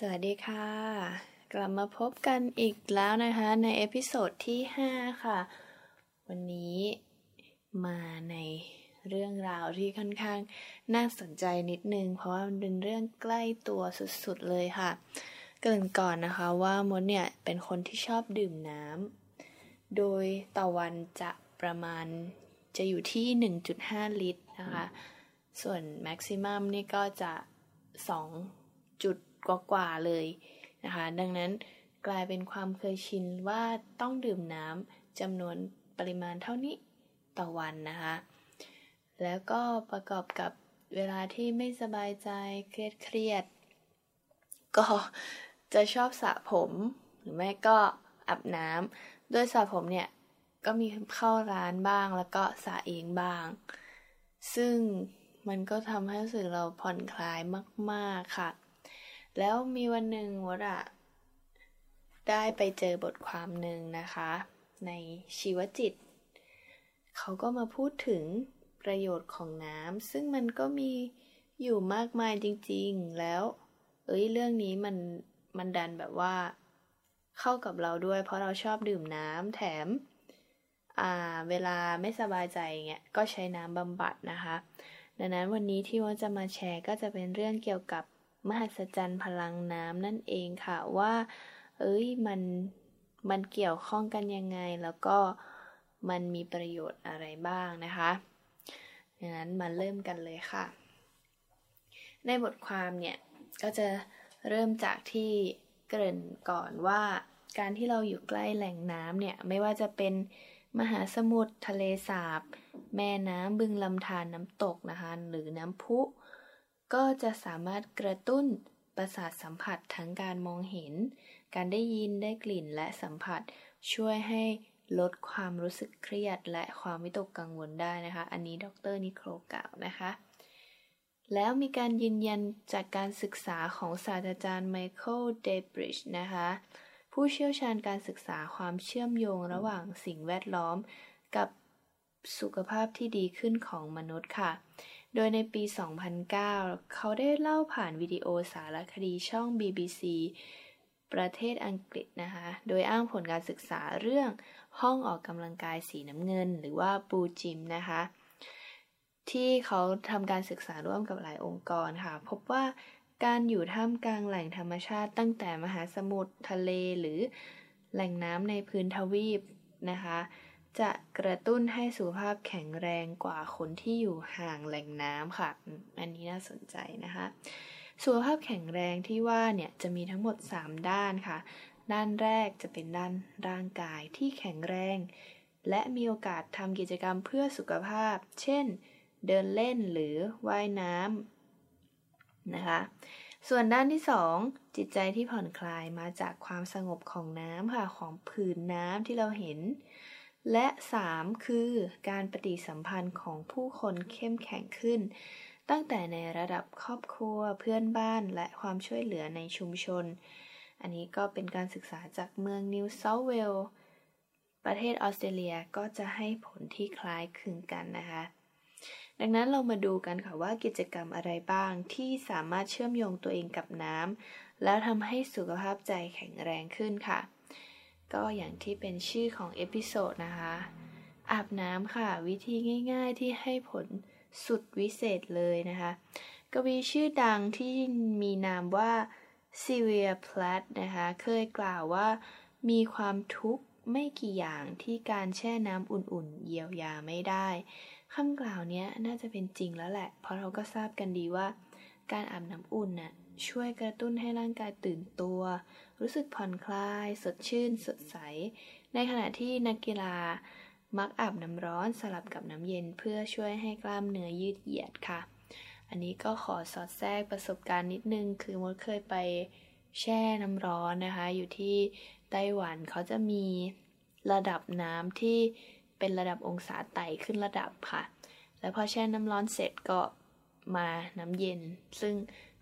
สวัสดีค่ะ กลับมาพบกันอีกแล้วนะคะใน episode ที่ 5 ค่ะ วันนี้มาในเรื่องราวที่ค่อนข้างน่าสนใจนิดนึง เพราะว่ามันเป็นเรื่องใกล้ตัวสุดๆเลยค่ะ เกริ่นก่อนนะคะว่ามดเนี่ยเป็นคนที่ชอบดื่มน้ำโดยต่อวันจะประมาณจะอยู่ที่ 1.5 ลิตรนะคะ ส่วนแม็กซิมัมนี่ก็จะ 2 จุด กว่าๆเลยนะคะ ดังนั้นกลายเป็นความเคยชินว่าต้องดื่มน้ำจำนวนปริมาณเท่านี้ต่อวันนะคะ แล้วก็ประกอบกับเวลาที่ไม่สบายใจเครียดเครียด ก็จะชอบสระผมหรือไม่ก็อาบน้ำโดยสระผมเนี่ยก็มีเข้าร้านบ้างแล้วก็สระเองบ้าง ซึ่งมันก็ทำให้รู้สึกเราผ่อนคลายมาก ๆ ค่ะ แล้วมีวันหนึ่งวดอะได้ไปเจอบทความหนึ่งนะคะ ในชีวจิต เขาก็มาพูดถึงประโยชน์ของน้ำซึ่งมันก็มีอยู่มากมายจริงๆ แล้ว เอ้ยเรื่องนี้มันมันดันแบบว่า เข้ากับเราด้วย เพราะเราชอบดื่มน้ำแถม อ่า เวลาไม่สบายใจเงี้ยก็ใช้น้ำบำบัดนะคะ ดังนั้นวันนี้ที่ว่าจะมาแชร์ก็จะเป็นเรื่องเกี่ยวกับ มหัศจรรย์พลังน้ำนั่นเองค่ะว่า เอ้ยมันมันเกี่ยวข้องกันยังไง แล้วก็มันมีประโยชน์อะไรบ้างนะคะดังนั้นมาเริ่มกันเลยค่ะ ในบทความเนี่ยก็จะเริ่มจากที่เกริ่นก่อนว่า การที่เราอยู่ใกล้แหล่งน้ำเนี่ยไม่ว่าจะเป็นมหาสมุทรทะเลสาบ แม่น้ำบึงลำธารน้ำตกนะคะ หรือน้ำพุ ก็จะสามารถกระตุ้นประสาทสัมผัสทั้งการมองเห็น การได้ยินได้กลิ่นและสัมผัส ช่วยให้ลดความรู้สึกเครียด และความวิตกกังวลได้นะคะ อันนี้ดรนิโคลกล่าวนะคะ แล้วมีการยืนยันจากการศึกษาของศาสตราจารย์ไมเคิลเดบริดนะคะ ผู้เชี่ยวชาญการศึกษาความเชื่อมโยงระหว่างสิ่งแวดล้อม กับสุขภาพที่ดีขึ้นของมนุษย์ค่ะ โดยในปี 2009 เขาได้เล่าผ่านวิดีโอสารคดีช่อง BBC ประเทศอังกฤษนะคะ โดยอ้างผลการศึกษาเรื่องห้องออกกำลังกายสีน้ำเงิน หรือว่าปูจิมนะคะ ที่เขาทำการศึกษาร่วมกับหลายองค์กรค่ะ พบว่าการอยู่ท่ามกลางแหล่งธรรมชาติตั้งแต่มหาสมุทรทะเลหรือแหล่งน้ำในพื้นทวีปนะคะ จะกระตุ้นให้สุขภาพแข็งแรงกว่าคนที่อยู่ห่างแหล่งน้ำค่ะ อันนี้น่าสนใจนะคะ สุขภาพแข็งแรงที่ว่าเนี่ยจะมีทั้งหมด 3 ด้านค่ะ ด้านแรกจะเป็นด้านร่างกายที่แข็งแรง และมีโอกาสทำกิจกรรมเพื่อสุขภาพ เช่น เดินเล่นหรือว่ายน้ำนะคะ ส่วนด้านที่ 2 จิตใจที่ผ่อนคลายมาจากความสงบของน้ำค่ะ ของผืนน้ำที่เราเห็น และ 3 คือการปฏิสัมพันธ์ของผู้คนเข้มแข็งขึ้น ตั้งแต่ในระดับครอบครัวเพื่อนบ้านและความช่วยเหลือในชุมชน อันนี้ก็เป็นการศึกษาจากเมืองนิวเซาท์เวลส์ประเทศออสเตรเลียก็จะให้ผลที่คล้ายคลึงกันนะคะ ดังนั้นเรามาดูกันค่ะว่ากิจกรรมอะไรบ้างที่สามารถเชื่อมโยงตัวเองกับน้ำแล้วทำให้สุขภาพใจแข็งแรงขึ้นค่ะ ก็อย่างที่เป็นชื่อของ episode นะคะ อาบน้ำค่ะ วิธีง่ายๆที่ให้ผลสุดวิเศษเลยนะคะ กวีชื่อดังที่มีนามว่าซิเวียพลัตนะคะ เคยกล่าวว่ามีความทุกข์ไม่กี่อย่างที่การแช่น้ำอุ่นๆ เยียวยาไม่ได้คำกล่าวนี้น่าจะเป็นจริงแล้วแหละ เพราะเราก็ทราบกันดีว่า การอาบน้ำอุ่นน่ะ ช่วยกระตุ้นให้ร่างกายตื่นตัว รู้สึกผ่อนคลาย สดชื่น สดใส ในขณะที่นักกีฬามักอาบน้ำร้อนสลับกับน้ำเย็นเพื่อช่วยให้กล้ามเนื้อยืดเหยียดค่ะ อันนี้ก็ขอสอดแทรกประสบการณ์นิดนึง คือมดเคยไปแช่น้ำร้อนนะคะ อยู่ที่ไต้หวันเขาจะมีระดับน้ำที่เป็นระดับองศาไต่ขึ้นระดับค่ะ แล้วพอแช่น้ำร้อนเสร็จก็มาน้ำเย็น ซึ่ง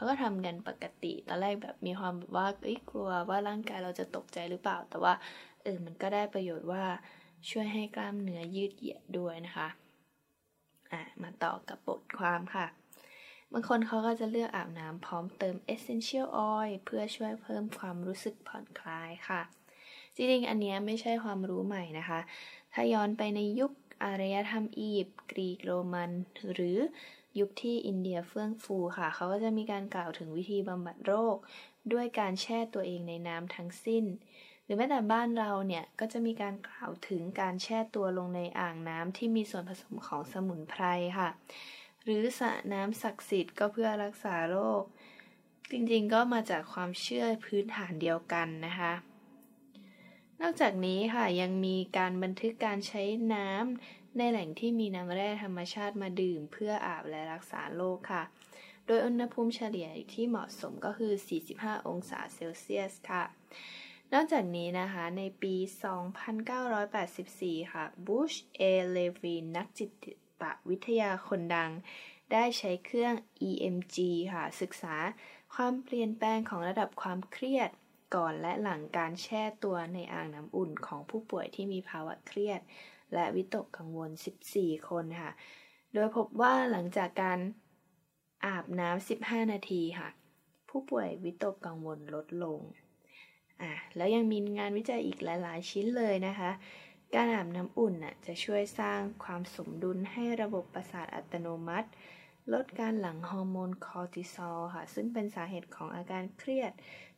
เขาก็ทำกันปกติตอนแรกแบบมีความแบบว่าเอ้ยกลัวว่าร่างกายเราจะตกใจหรือเปล่า แต่ว่าเออมันก็ได้ประโยชน์ว่าช่วยให้กล้ามเนื้อยืดเหยียดด้วยนะคะอะมาต่อกับบทความค่ะ บางคนเขาก็จะเลือกอาบน้ำพร้อมเติม essential oil เพื่อช่วยเพิ่มความรู้สึกผ่อนคลายค่ะ จริงๆ อันนี้ไม่ใช่ความรู้ใหม่นะคะ ถ้าย้อนไปในยุค อารยธรรมอียิปต์กรีกโรมัน หรือยุคที่อินเดียเฟื่องฟูค่ะ เขาก็จะมีการกล่าวถึงวิธีบำบัดโรค ด้วยการแช่ตัวเองในน้ำทั้งสิ้น หรือแม้แต่บ้านเราเนี่ย ก็จะมีการกล่าวถึงการแช่ตัวลงในอ่างน้ำที่มีส่วนผสมของสมุนไพรค่ะ หรือสระน้ำศักดิ์สิทธิ์ก็เพื่อรักษาโรค จริงๆก็มาจากความเชื่อพื้นฐานเดียวกันนะคะ นอกจากนี้ค่ะยังมีการบันทึกการใช้น้ำในแหล่งที่มีน้ำแร่ธรรมชาติมาดื่ม เพื่ออาบและรักษาโรคค่ะ โดยอุณหภูมิเฉลี่ยที่เหมาะสมก็คือ 45 องศาเซลเซียสค่ะ นอกจากนี้นะคะในปี 2984 ค่ะบูชเอเลวีนนักจิตวิทยาคนดัง ได้ใช้เครื่อง EMG ค่ะศึกษาความเปลี่ยนแปลงของระดับความเครียด ก่อนและหลังการแช่ตัวในอ่างน้ำอุ่นของผู้ป่วยที่มีภาวะเครียด และวิตกกังวล 14 คนค่ะ โดยพบว่าหลังจากการอาบน้ำ 15 นาทีค่ะ ผู้ป่วยวิตกกังวลลดลงอะแล้วยังมีงานวิจัยอีกหลาย ๆ ชิ้นเลยนะคะ การอาบน้ำอุ่นน่ะจะช่วยสร้างความสมดุลให้ระบบประสาทอัตโนมัติ ลดการหลั่งฮอร์โมนคอร์ติซอลค่ะ ซึ่งเป็นสาเหตุของอาการเครียด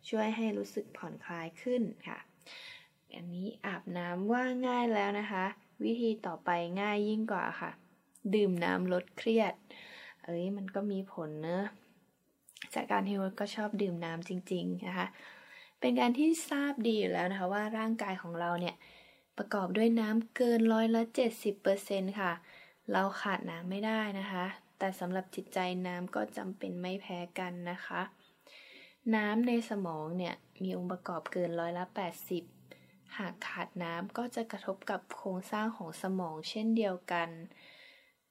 ช่วยให้รู้สึกผ่อนคลายขึ้นค่ะ อันนี้อาบน้ำว่าง่ายแล้วนะคะ วิธีต่อไปง่ายยิ่งกว่าค่ะ ดื่มน้ำลดเครียด เอ้ยมันก็มีผลเนอะจากการที่วก็ชอบดื่มน้ำจริง ๆ นะคะ เป็นการที่ทราบดีอยู่แล้วนะคะว่าร่างกายของเราเนี่ยประกอบด้วยน้ำเกินร้อยละ70%ค่ะ เราขาดน้ำไม่ได้นะคะ แต่สำหรับจิตใจน้ำก็จำเป็นไม่แพ้กันนะคะ น้ำในสมองเนี่ยมีองค์ประกอบเกินร้อยละ 80 หากขาดน้ำก็จะกระทบกับโครงสร้างของสมองเช่นเดียวกัน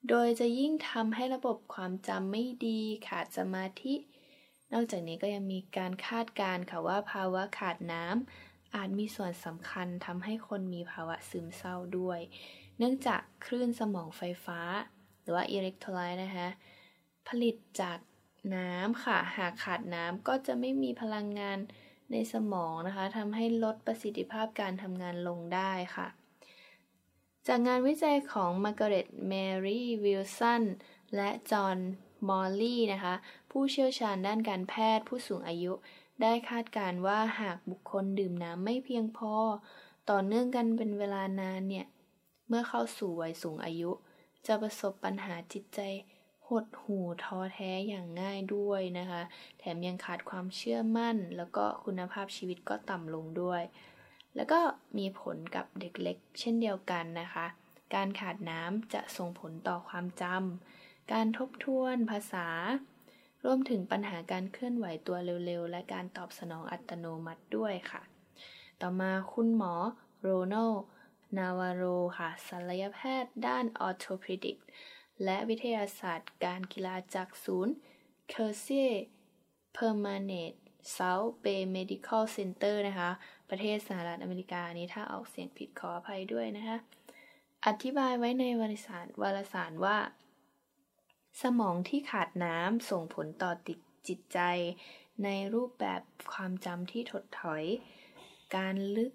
โดยจะยิ่งทำให้ระบบความจำไม่ดีขาดสมาธิ นอกจากนี้ก็ยังมีการคาดการณ์ค่ะว่าภาวะขาดน้ำอาจมีส่วนสำคัญทำให้คนมีภาวะซึมเศร้าด้วย เนื่องจากคลื่นสมองไฟฟ้า หรือว่าอิเล็กโทรไลต์นะคะผลิตจาก น้ำค่ะ หากขาดน้ำก็จะไม่มีพลังงานในสมองนะคะทำให้ลดประสิทธิภาพการทำงานลงได้ค่ะ จากงานวิจัยของมาร์กาเร็ตแมรี่วิลสันและจอห์นมอลลี่นะคะ ผู้เชี่ยวชาญด้านการแพทย์ผู้สูงอายุ ได้คาดการณ์ว่าหากบุคคลดื่มน้ำไม่เพียงพอ ต่อเนื่องกันเป็นเวลานานเนี่ย เมื่อเข้าสู่วัยสูงอายุ จะประสบปัญหาจิตใจ หดหู่ท้อแท้อย่างง่ายด้วยนะคะ แถมยังขาดความเชื่อมั่น แล้วก็คุณภาพชีวิตก็ต่ำลงด้วย แล้วก็มีผลกับเด็กเล็ก เช่นเดียวกันนะคะ การขาดน้ำจะส่งผลต่อความจำการทบทวนภาษารวมถึงปัญหาการเคลื่อนไหวตัวเร็วๆ และการตอบสนองอัตโนมัติด้วยค่ะ ต่อมาคุณหมอโรนัลด์ นาวาร์โรค่ะศัลยแพทย์ด้าน orthopedic และวิทยาศาสตร์การกีฬาจากศูนย์เคอร์เซียPermanente South Bay Medical Center นะคะ ประเทศสหรัฐอเมริกานี้ถ้าออกเสียงผิดขออภัยด้วยนะคะ อธิบายไว้ในวารสารวารสารว่า สมองที่ขาดน้ำส่งผลต่อติดจิตใจ ในรูปแบบความจำที่ถดถอย การลึก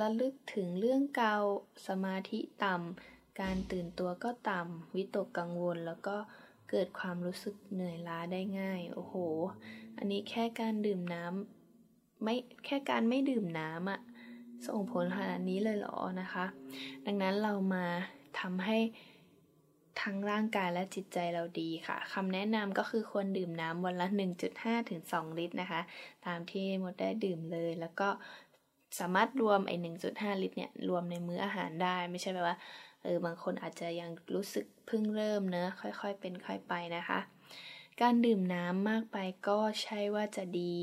ระลึกถึงเรื่องเก่าสมาธิต่ำ การตื่นตัวก็ต่ำวิตกกังวลแล้วก็เกิดความรู้สึกเหนื่อยล้าได้ง่าย โอ้โห อันนี้แค่การดื่มน้ำไม่แค่การไม่ดื่มน้ำอะส่งผลขนาดนี้เลยเหรอนะคะ ดังนั้นเรามาทำให้ทั้งร่างกายและจิตใจเราดีค่ะคำแนะนำก็คือควรดื่มน้ำวันละ 1.5 ถึง 2 ลิตรนะคะ ตามที่มดได้ดื่มเลย แล้วก็สามารถรวมไอ้1.5 ลิตรเนี่ย รวมในมื้ออาหารได้ ไม่ใช่แบบว่า เออบางคนอาจจะยังรู้สึกเพิ่งเริ่มเนะค่อยๆ เป็นค่อยไปนะคะ การดื่มน้ำมากไปก็ใช่ว่าจะดี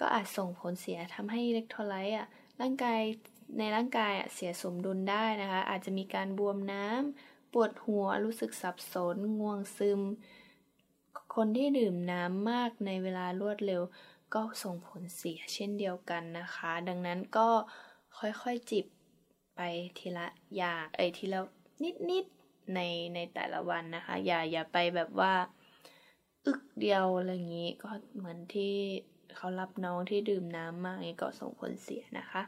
ก็อาจส่งผลเสียทำให้อิเล็กโทรไลต์อะร่างกายในร่างกายอะเสียสมดุลได้นะคะ อาจจะมีการบวมน้ำปวดหัวรู้สึกสับสน ง่วงซึม คนที่ดื่มน้ำมากในเวลารวดเร็ว ก็ส่งผลเสียเช่นเดียวกันนะคะ ดังนั้นก็ค่อยๆจิบไปทีละอย่างเอ้ยทีละ นิดๆในในแต่ละวันนะคะ อย่าอย่าไปแบบว่า อึกเดียวอะไรอย่างนี้ก็เหมือนที่เขารับน้องที่ดื่มน้ำมากก็ส่งผลเสียนะคะ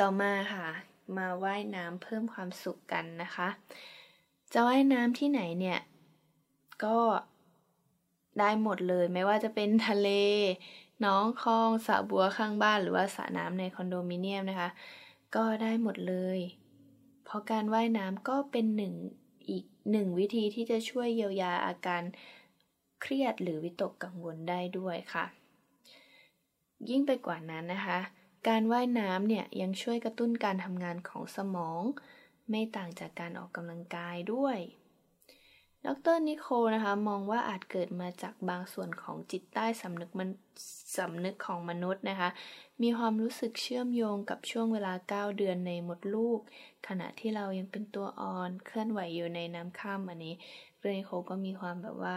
ต่อมาค่ะ มาว่ายน้ำเพิ่มความสุขกันนะคะ จะว่ายน้ำที่ไหนเนี่ย ก็ได้หมดเลยไม่ว่าจะเป็นทะเล น้องคลองสระบัวข้างบ้านหรือว่าสระน้ำในคอนโดมิเนียมนะคะ ก็ได้หมดเลย เพราะการว่ายน้ำก็เป็นหนึ่งอีกหนึ่งวิธีที่จะช่วยเยียวยาอาการเครียดหรือวิตกกังวลได้ด้วยค่ะ ยิ่งไปกว่านั้นนะคะ การว่ายน้ำเนี่ยยังช่วยกระตุ้นการทำงานของสมอง ไม่ต่างจากการออกกำลังกายด้วย ดรนิโคนะคะมองว่าอาจเกิดมาจากบางส่วนของจิตใต้สำนึกมันสำนึกของมนุษย์นะคะ มีความรู้สึกเชื่อมโยงกับช่วงเวลา 9 เดือนในมดลูก ขณะที่เรายังเป็นตัวอ่อนเคลื่อนไหวอยู่ในน้ำข้ามอันนี้เรนโคก็มีความแบบว่า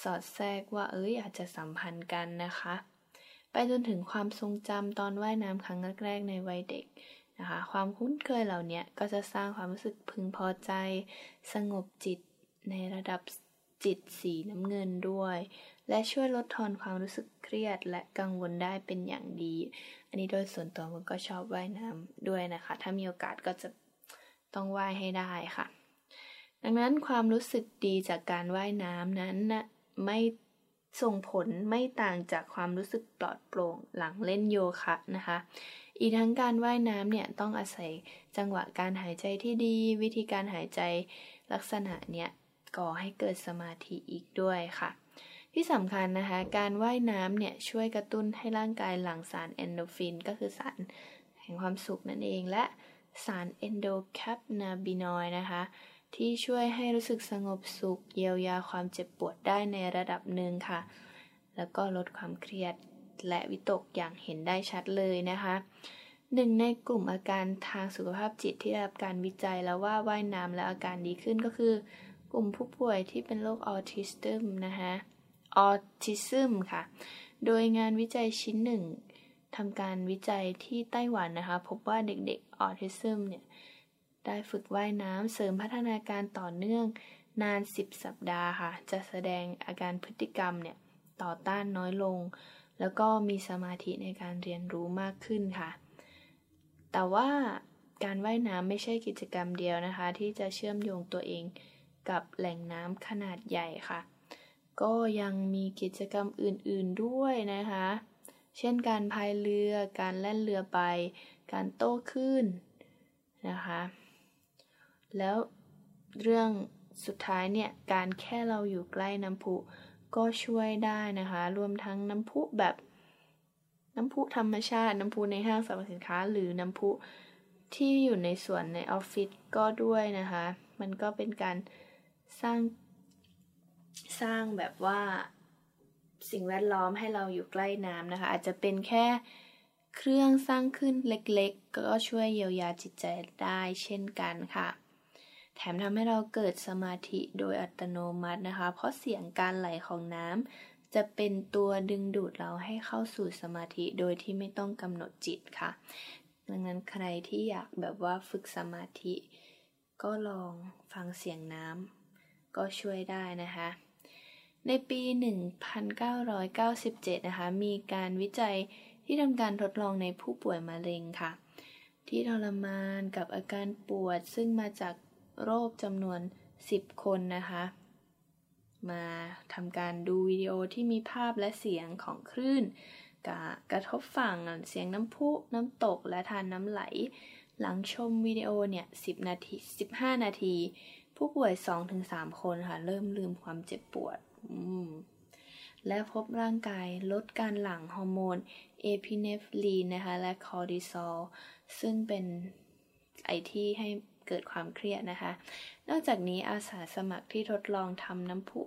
สอดแทรกว่าเอ้ยอาจจะสัมพันธ์กันนะคะ ไปจนถึงความทรงจำตอนว่ายน้ำครั้งแรกๆในวัยเด็กนะคะ ความคุ้นเคยเหล่านี้ก็จะสร้างความรู้สึกพึงพอใจ สงบจิต ในระดับจิตสีน้ำเงินด้วย และช่วยลดทอนความรู้สึกเครียดและกังวลได้เป็นอย่างดี อันนี้โดยส่วนตัวมันก็ชอบว่ายน้ำด้วยนะคะ ถ้ามีโอกาสก็จะต้องว่ายให้ได้ค่ะ ดังนั้นความรู้สึกดีจากการว่ายน้ำนั้นนะไม่ส่งผลไม่ต่างจากความรู้สึกปลอดโปร่งหลังเล่นโยคะนะคะ อีกทั้งการว่ายน้ำเนี่ยต้องอาศัยจังหวะการหายใจที่ดี วิธีการหายใจลักษณะเนี่ย ก่อให้เกิดสมาธิอีกด้วยค่ะ ที่สำคัญนะคะ การว่ายน้ำเนี่ยช่วยกระตุ้นให้ร่างกายหลั่งสารเอนโดฟิน ก็คือสารแห่งความสุขนั่นเองและสารเอนโดแคปนาบินอยนะคะ ที่ช่วยให้รู้สึกสงบสุข เยียวยาความเจ็บปวดได้ในระดับหนึ่งค่ะ แล้วก็ลดความเครียดและวิตกอย่างเห็นได้ชัดเลยนะคะหนึ่งในกลุ่มอาการทางสุขภาพจิตที่ได้รับการวิจัยแล้วว่าว่ายน้ำแล้วอาการดีขึ้นก็คือ กลุ่มผู้ป่วยที่เป็นโรคออทิสตึมนะคะออทิซึมค่ะ โดยงานวิจัยชิ้นหนึ่งทำการวิจัยที่ไต้หวันนะคะ พบว่าเด็กๆออทิซึมเนี่ย ได้ฝึกว่ายน้ำเสริมพัฒนาการต่อเนื่องนาน 10 สัปดาห์ค่ะ จะแสดงอาการพฤติกรรมเนี่ย ต่อต้านน้อยลง แล้วก็มีสมาธิในการเรียนรู้มากขึ้นค่ะ แต่ว่าการว่ายน้ำไม่ใช่กิจกรรมเดียวนะคะ ที่จะเชื่อมโยงตัวเอง กับแหล่งน้ำขนาดใหญ่ค่ะ ก็ยังมีกิจกรรมอื่นๆด้วยนะคะ เช่นการพายเรือ การแล่นเรือใบ การโต้คลื่นนะคะ แล้วเรื่องสุดท้ายเนี่ย การแค่เราอยู่ใกล้น้ำพุก็ช่วยได้นะคะ รวมทั้งน้ำพุแบบน้ำพุธรรมชาติน้ำพุในห้างสรรพสินค้า หรือน้ำพุที่อยู่ในสวนในออฟฟิศก็ด้วยนะคะ มันก็เป็นการ สร้าง สร้างแบบว่าสิ่งแวดล้อมให้เราอยู่ใกล้น้ำนะคะ อาจจะเป็นแค่เครื่องสร้างขึ้นเล็กๆ ก็ช่วยเยียวยาจิตใจได้เช่นกันค่ะ แถมทำให้เราเกิดสมาธิโดยอัตโนมัตินะคะ เพราะเสียงการไหลของน้ำจะเป็นตัวดึงดูดเราให้เข้าสู่สมาธิโดยที่ไม่ต้องกำหนดจิตค่ะ ดังนั้นใครที่อยากแบบว่าฝึกสมาธิ ก็ลองฟังเสียงน้ำ ก็ช่วยได้นะคะ ในปี 1997 นะคะ มีการวิจัยที่ทำการทดลองในผู้ป่วยมะเร็งค่ะ ที่ทรมานกับอาการปวดซึ่งมาจากโรคจำนวน 10 คนนะคะ มาทำการดูวิดีโอที่มีภาพและเสียงของคลื่นกกระทบฝั่งเสียงน้ำพุน้ำตกและทานน้ำไหล หลังชมวิดีโอเนี่ย10นาที15 นาที ผู้ป่วย 2-3 คนค่ะ เริ่มลืมความเจ็บปวด และพบร่างกายลดการหลั่งฮอร์โมนเอพิเนฟรีนนะคะ และคอร์ติซอล ซึ่งเป็นไอที่ให้เกิดความเครียดนะคะ นอกจากนี้อาสาสมัครที่ทดลองทำน้ำพุ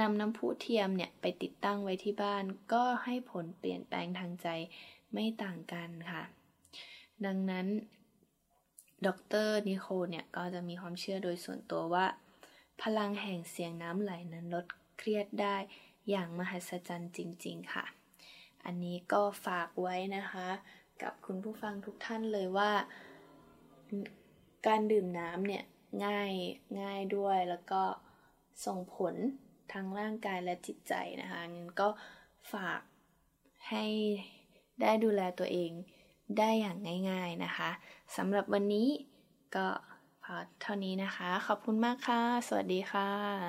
นำน้ำพุเทียมเนี่ยไปติดตั้งไว้ที่บ้าน ก็ให้ผลเปลี่ยนแปลงทางใจไม่ต่างกันค่ะ ดังนั้น ดรนิโคเนี่ยก็จะมีความเชื่อโดยส่วนตัวว่า พลังแห่งเสียงน้ำไหลนั้นลดเครียดได้อย่างมหัศจรรย์จริง ๆ ค่ะ อันนี้ก็ฝากไว้นะคะ กับคุณผู้ฟังทุกท่านเลยว่า การดื่มน้ำเนี่ยง่ายง่ายด้วยแล้วก็ส่งผลทั้งร่างกายและจิตใจนะคะงั้นก็ฝากให้ได้ดูแลตัวเอง ได้อย่างง่าย ๆนะคะสำหรับวันนี้ก็พอเท่านี้นะคะ ขอบคุณมากค่ะ สวัสดีค่ะ